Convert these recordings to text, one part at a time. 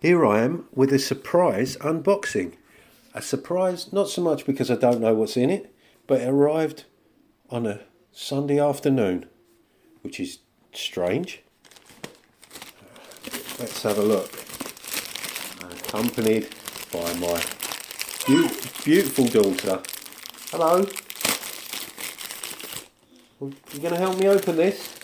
here I am with a surprise unboxing. A surprise, not so much because I don't know what's in it, but it arrived on a Sunday afternoon, which is strange. Let's have a look. Accompanied by my be- beautiful daughter. Hello. You going to help me open this?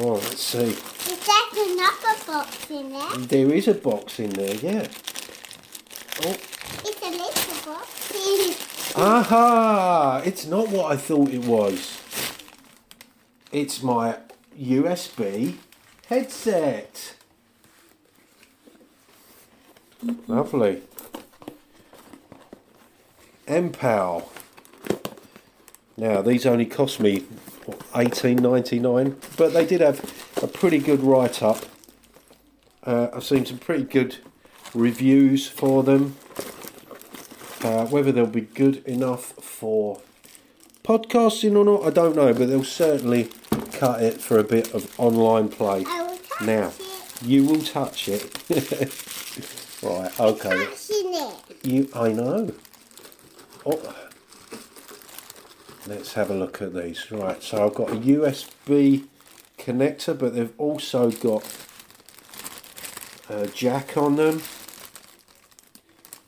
Oh, let's see. Is there another box in there? There is a box in there, yeah. Oh, It's a little box. aha! It's not what I thought it was. It's my USB headset. Lovely. MPOW. Now these only cost me what, eighteen ninety nine, but they did have a pretty good write up. Uh, I've seen some pretty good reviews for them. Uh, whether they'll be good enough for podcasting or not, I don't know, but they'll certainly cut it for a bit of online play. I will touch Now, it. you will touch it. right, okay. You, I know. Oh. Let's have a look at these. Right, so I've got a USB connector, but they've also got a jack on them.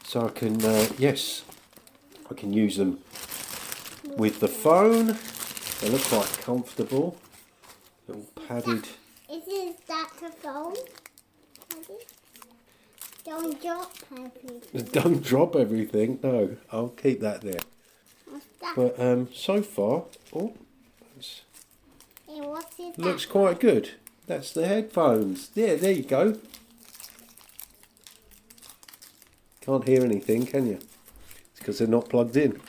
So I can, uh, yes, I can use them with the phone. They look quite comfortable. Little padded. Is this that the phone? Don't drop everything. Don't drop everything. No, I'll keep that there. What's that? But um, so far, oh, that's Hey, what's it Looks quite good. That's the headphones. Yeah, there you go. Can't hear anything, can you? It's because they're not plugged in.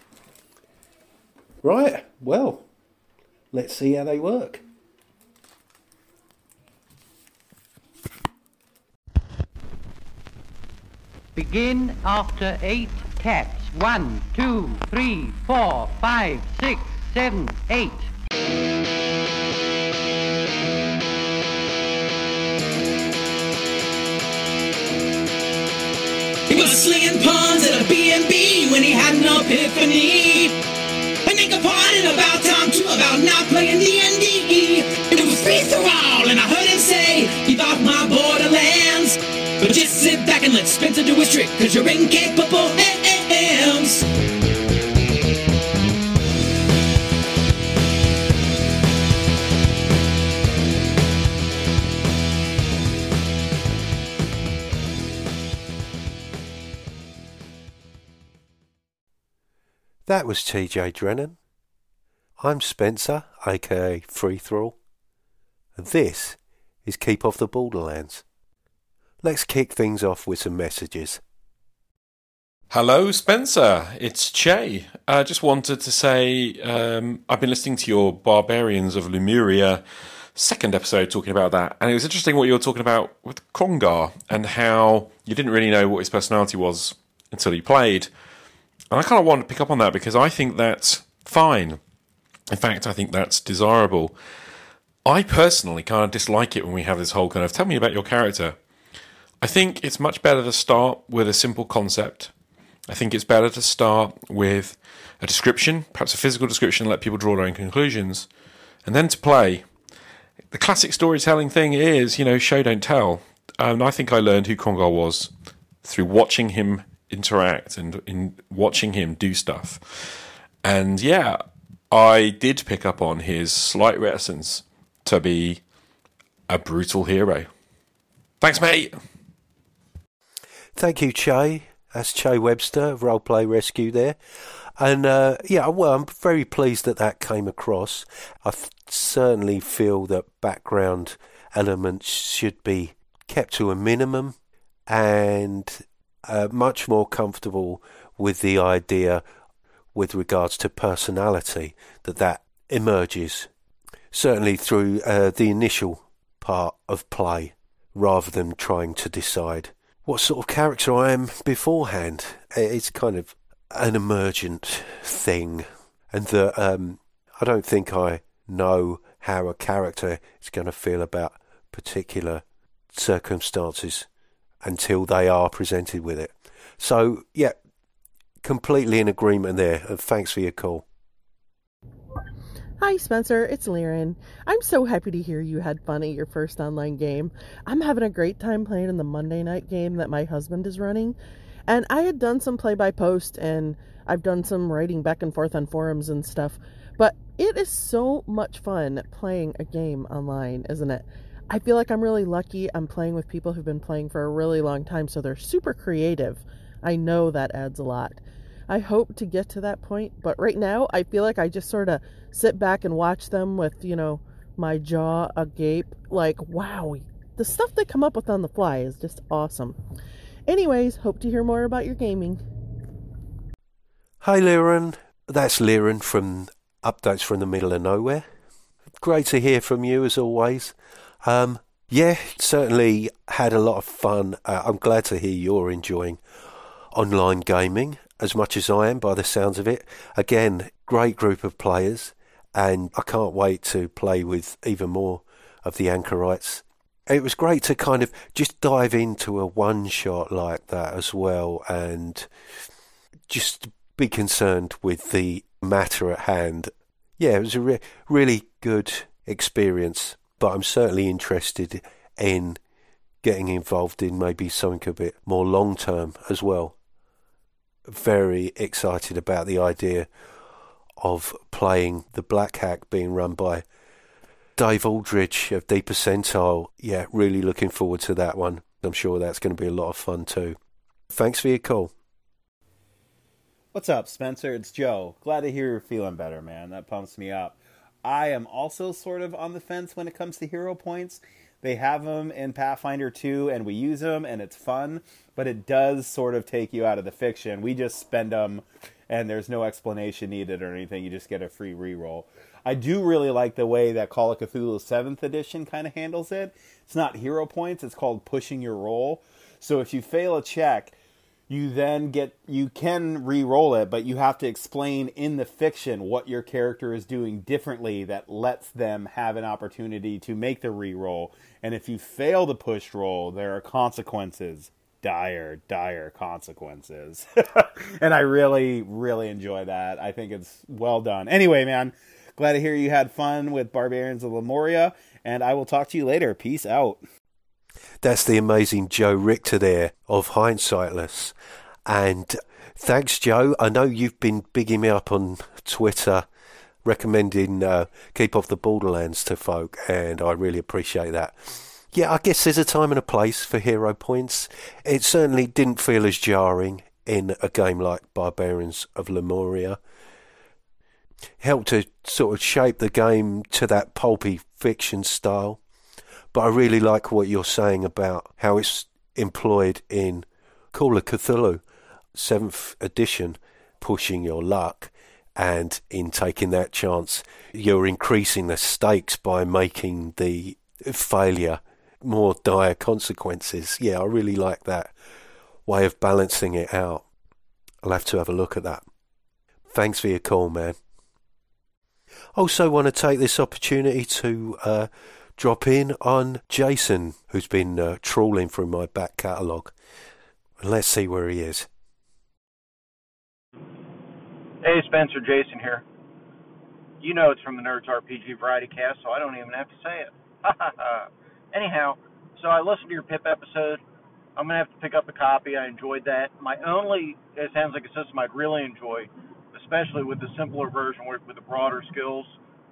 Right, well, let's see how they work. Begin after eight taps. One, two, three, four, five, six, seven, eight. He was slinging pawns at a B&B when he had an epiphany. And they partying about time too about not playing D&D. It was free for all, and I heard him say he thought my Borderlands. But just sit back and let Spencer do his trick, cause you're incapable That was TJ Drennon. I'm Spencer, aka Free Thrall, and this is Keep Off the Borderlands. Let's kick things off with some messages. Hello, Spencer. It's Che. I just wanted to say um, I've been listening to your Barbarians of Lemuria second episode talking about that, and it was interesting what you were talking about with Krongar and how you didn't really know what his personality was until he played. And I kind of want to pick up on that because I think that's fine. In fact, I think that's desirable. I personally kind of dislike it when we have this whole kind of tell me about your character. I think it's much better to start with a simple concept. I think it's better to start with a description, perhaps a physical description, let people draw their own conclusions, and then to play. The classic storytelling thing is, you know, show don't tell. And I think I learned who Krongar was through watching him interact and in watching him do stuff. And yeah, I did pick up on his slight reticence to be a brutal hero. Thanks, mate. Thank you, Che. That's Che Webster, Roleplay Rescue there. And uh, yeah, well, I'm very pleased that that came across. I f- certainly feel that background elements should be kept to a minimum and uh, much more comfortable with the idea with regards to personality that that emerges certainly through uh, the initial part of play rather than trying to decide what sort of character I am beforehand. It's kind of an emergent thing, and that um, I don't think I know how a character is going to feel about particular circumstances until they are presented with it. So, yeah, completely in agreement there. And thanks for your call. Hi, Spencer. It's Liren. I'm so happy to hear you had fun at your first online game. I'm having a great time playing in the Monday night game that my husband is running. And I had done some play by post and I've done some writing back and forth on forums and stuff. But it is so much fun playing a game online, isn't it? I feel like I'm really lucky. I'm playing with people who've been playing for a really long time, so they're super creative. I know that adds a lot. I hope to get to that point, but right now I feel like I just sort of sit back and watch them with, you know, my jaw agape. Like, wow, the stuff they come up with on the fly is just awesome. Anyways, hope to hear more about your gaming. Hi, Liren. That's Liren from Updates from the Middle of Nowhere. Great to hear from you as always. Um, yeah, certainly had a lot of fun. Uh, I'm glad to hear you're enjoying online gaming as much as I am by the sounds of it. Again, great group of players, and I can't wait to play with even more of the anchorites. It was great to kind of just dive into a one shot like that as well and just be concerned with the matter at hand. Yeah, it was a re- really good experience, but I'm certainly interested in getting involved in maybe something a bit more long term as well very excited about the idea of playing the Black Hack being run by Dave Aldridge of Deep Percentile. Yeah, really looking forward to that one. I'm sure that's going to be a lot of fun too. Thanks for your call. What's up, Spencer? It's Joe. Glad to hear you're feeling better, man. That pumps me up. I am also sort of on the fence when it comes to hero points. They have them in Pathfinder 2, and we use them, and it's fun, but it does sort of take you out of the fiction. We just spend them, and there's no explanation needed or anything. You just get a free reroll. I do really like the way that Call of Cthulhu 7th edition kind of handles it. It's not hero points, it's called pushing your roll. So if you fail a check, you then get you can re-roll it but you have to explain in the fiction what your character is doing differently that lets them have an opportunity to make the re-roll. And if you fail the push roll there are consequences. Dire dire consequences. And i really really enjoy that. I think it's well done. Anyway man glad to hear you had fun with barbarians of lemuria and i will talk to you later. Peace out that's the amazing Joe Richter there of Hindsightless. And thanks, Joe. I know you've been bigging me up on Twitter, recommending uh, Keep Off the Borderlands to folk, and I really appreciate that. Yeah, I guess there's a time and a place for hero points. It certainly didn't feel as jarring in a game like Barbarians of Lemuria. Helped to sort of shape the game to that pulpy fiction style. But I really like what you're saying about how it's employed in Call of Cthulhu, 7th edition, pushing your luck. And in taking that chance, you're increasing the stakes by making the failure more dire consequences. Yeah, I really like that way of balancing it out. I'll have to have a look at that. Thanks for your call, man. Also, want to take this opportunity to uh, drop in on Jason, who's been uh, trawling through my back catalogue. Let's see where he is. Hey, Spencer, Jason here. You know it's from the Nerds RPG Variety Cast, so I don't even have to say it. Anyhow, so I listened to your Pip episode. I'm gonna have to pick up a copy. I enjoyed that. My only, it sounds like a system I'd really enjoy, especially with the simpler version with, with the broader skills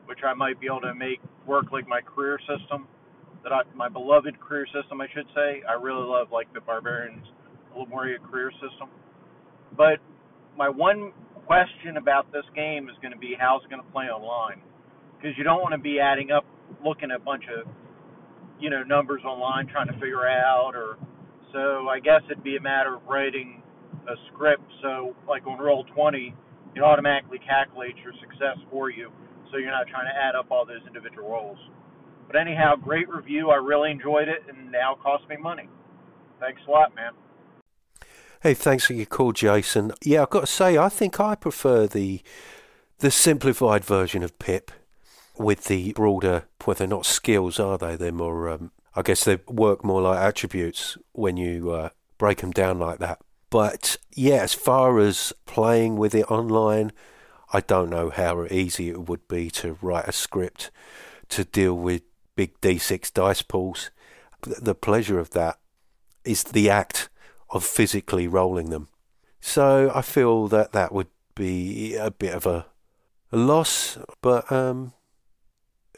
which I might be able to make work like my career system, that I, my beloved career system, I should say. I really love like the Barbarians Lemuria career system. But my one question about this game is going to be how's it going to play online, because you don't want to be adding up, looking at a bunch of, you know, numbers online trying to figure out, or so I guess it'd be a matter of writing a script. So like on roll 20, it automatically calculates your success for you so you're not trying to add up all those individual roles. But anyhow, great review. I really enjoyed it, and now it costs me money. Thanks a lot, man. Hey, thanks for your call, Jason. Yeah, I've got to say, I think I prefer the the simplified version of Pip, with the broader, well, they're not skills, are they? They're more, um, I guess they work more like attributes when you uh, break them down like that. But yeah, as far as playing with it online, I don't know how easy it would be to write a script to deal with big D6 dice pools. The pleasure of that is the act of physically rolling them. So I feel that that would be a bit of a, a loss, but um,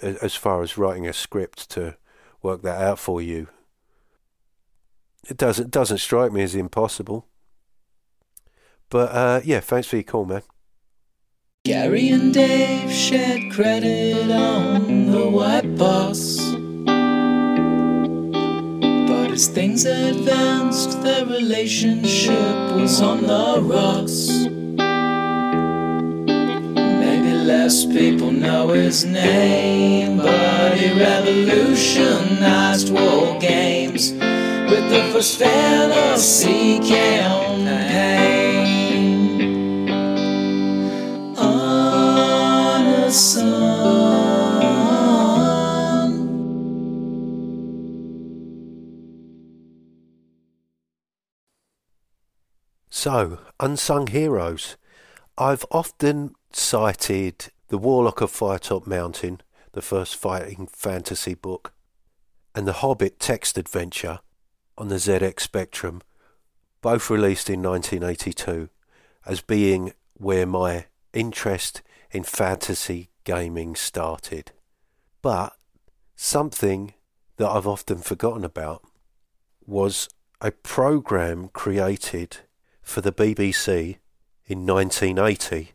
as far as writing a script to work that out for you, it doesn't doesn't strike me as impossible. But uh, yeah, thanks for your call, man. Gary and Dave shared credit on the white box. But as things advanced, their relationship was on the rocks. Maybe less people know his name, but he revolutionized war games with the first fantasy campaign. So, unsung heroes. I've often cited The Warlock of Firetop Mountain, the first fighting fantasy book, and The Hobbit text adventure on the ZX Spectrum, both released in 1982, as being where my interest in fantasy gaming started. But something that I've often forgotten about was a program created for the BBC in 1980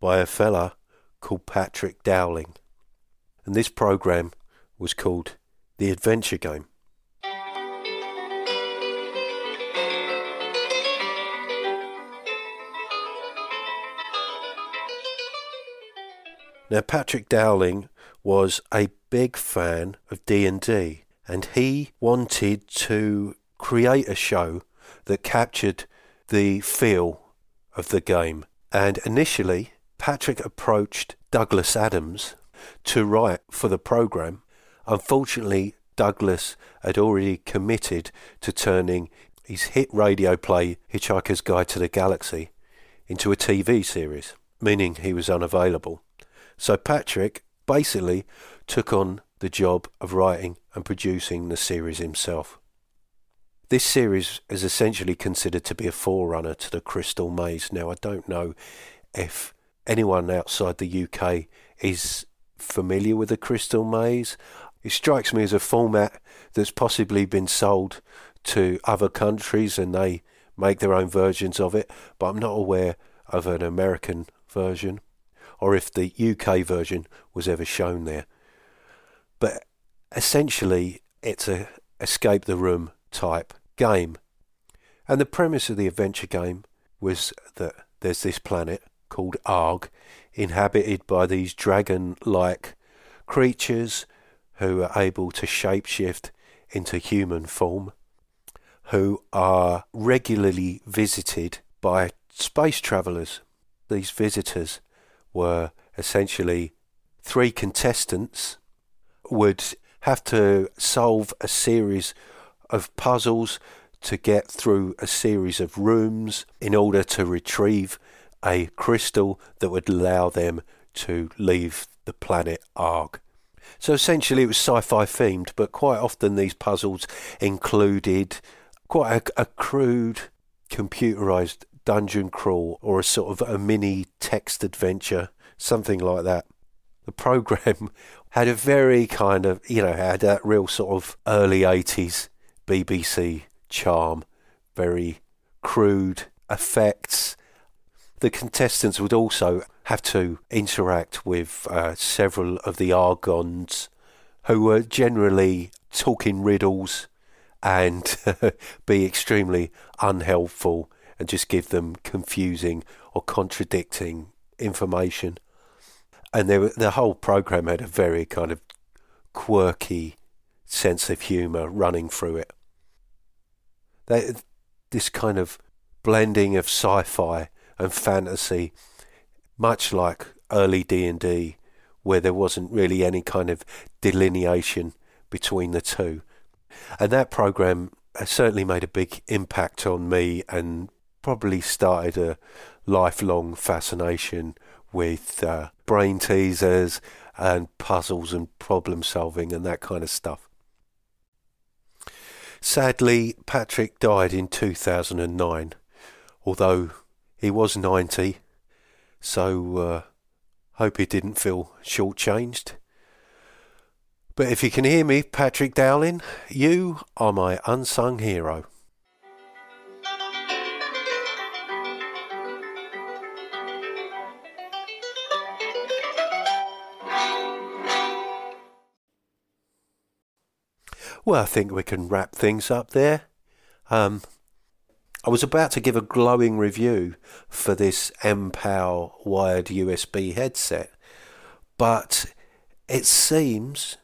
by a fella called Patrick Dowling. And this program was called The Adventure Game. Now Patrick Dowling was a big fan of D&D and he wanted to create a show that captured the feel of the game. And initially Patrick approached Douglas Adams to write for the program. Unfortunately, Douglas had already committed to turning his hit radio play Hitchhiker's Guide to the Galaxy into a TV series, meaning he was unavailable. So Patrick basically took on the job of writing and producing the series himself. This series is essentially considered to be a forerunner to the Crystal Maze. Now, I don't know if anyone outside the UK is familiar with the Crystal Maze. It strikes me as a format that's possibly been sold to other countries and they make their own versions of it, but I'm not aware of an American version or if the UK version was ever shown there. But essentially, it's a escape the room type game. And the premise of the adventure game was that there's this planet called Arg, inhabited by these dragon like creatures who are able to shapeshift into human form, who are regularly visited by space travellers. These visitors were essentially three contestants would have to solve a series of puzzles to get through a series of rooms in order to retrieve a crystal that would allow them to leave the planet Arg. So essentially, it was sci fi themed, but quite often these puzzles included quite a, a crude computerized dungeon crawl or a sort of a mini text adventure, something like that. The program had a very kind of, you know, had that real sort of early 80s BBC charm, very crude effects. The contestants would also have to interact with uh, several of the Argonds who were generally talking riddles and be extremely unhelpful and just give them confusing or contradicting information. And were, the whole program had a very kind of quirky sense of humour running through it. They, this kind of blending of sci-fi and fantasy, much like early D and D, where there wasn't really any kind of delineation between the two. And that program certainly made a big impact on me and probably started a lifelong fascination with uh, brain teasers and puzzles and problem solving and that kind of stuff. Sadly, Patrick died in 2009, although he was 90, so uh, hope he didn't feel shortchanged. But if you can hear me, Patrick Dowling, you are my unsung hero. Well, I think we can wrap things up there. Um, I was about to give a glowing review for this MPOW wired USB headset, but it seems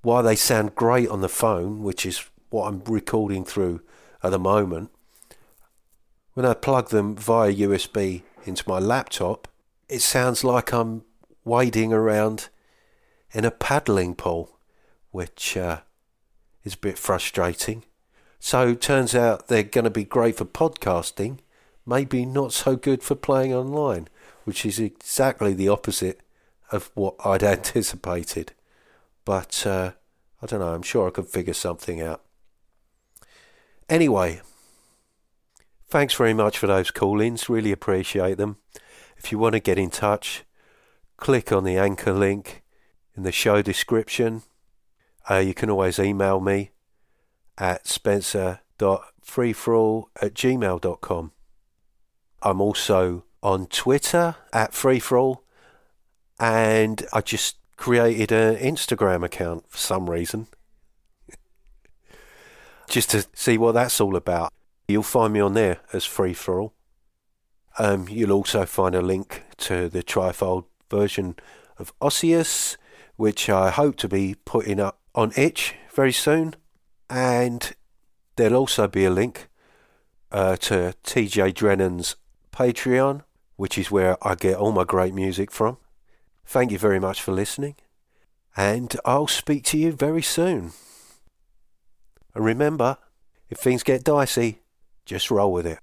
while they sound great on the phone, which is what I'm recording through at the moment, when I plug them via USB into my laptop, it sounds like I'm wading around in a paddling pool, which uh, is a bit frustrating. So turns out they're going to be great for podcasting, maybe not so good for playing online, which is exactly the opposite of what I'd anticipated. But uh, I don't know, I'm sure I could figure something out. Anyway, thanks very much for those call ins, really appreciate them. If you want to get in touch, click on the anchor link in the show description. Uh, you can always email me at spencer.freethrall at gmail.com. I'm also on Twitter at freethrall, and I just created an Instagram account for some reason. just to see what that's all about. You'll find me on there as free thrall. Um, you'll also find a link to the trifold version of Osseous, which I hope to be putting up on itch very soon. And there'll also be a link uh, to TJ Drennon's Patreon, which is where I get all my great music from. Thank you very much for listening, and I'll speak to you very soon. And remember, if things get dicey, just roll with it.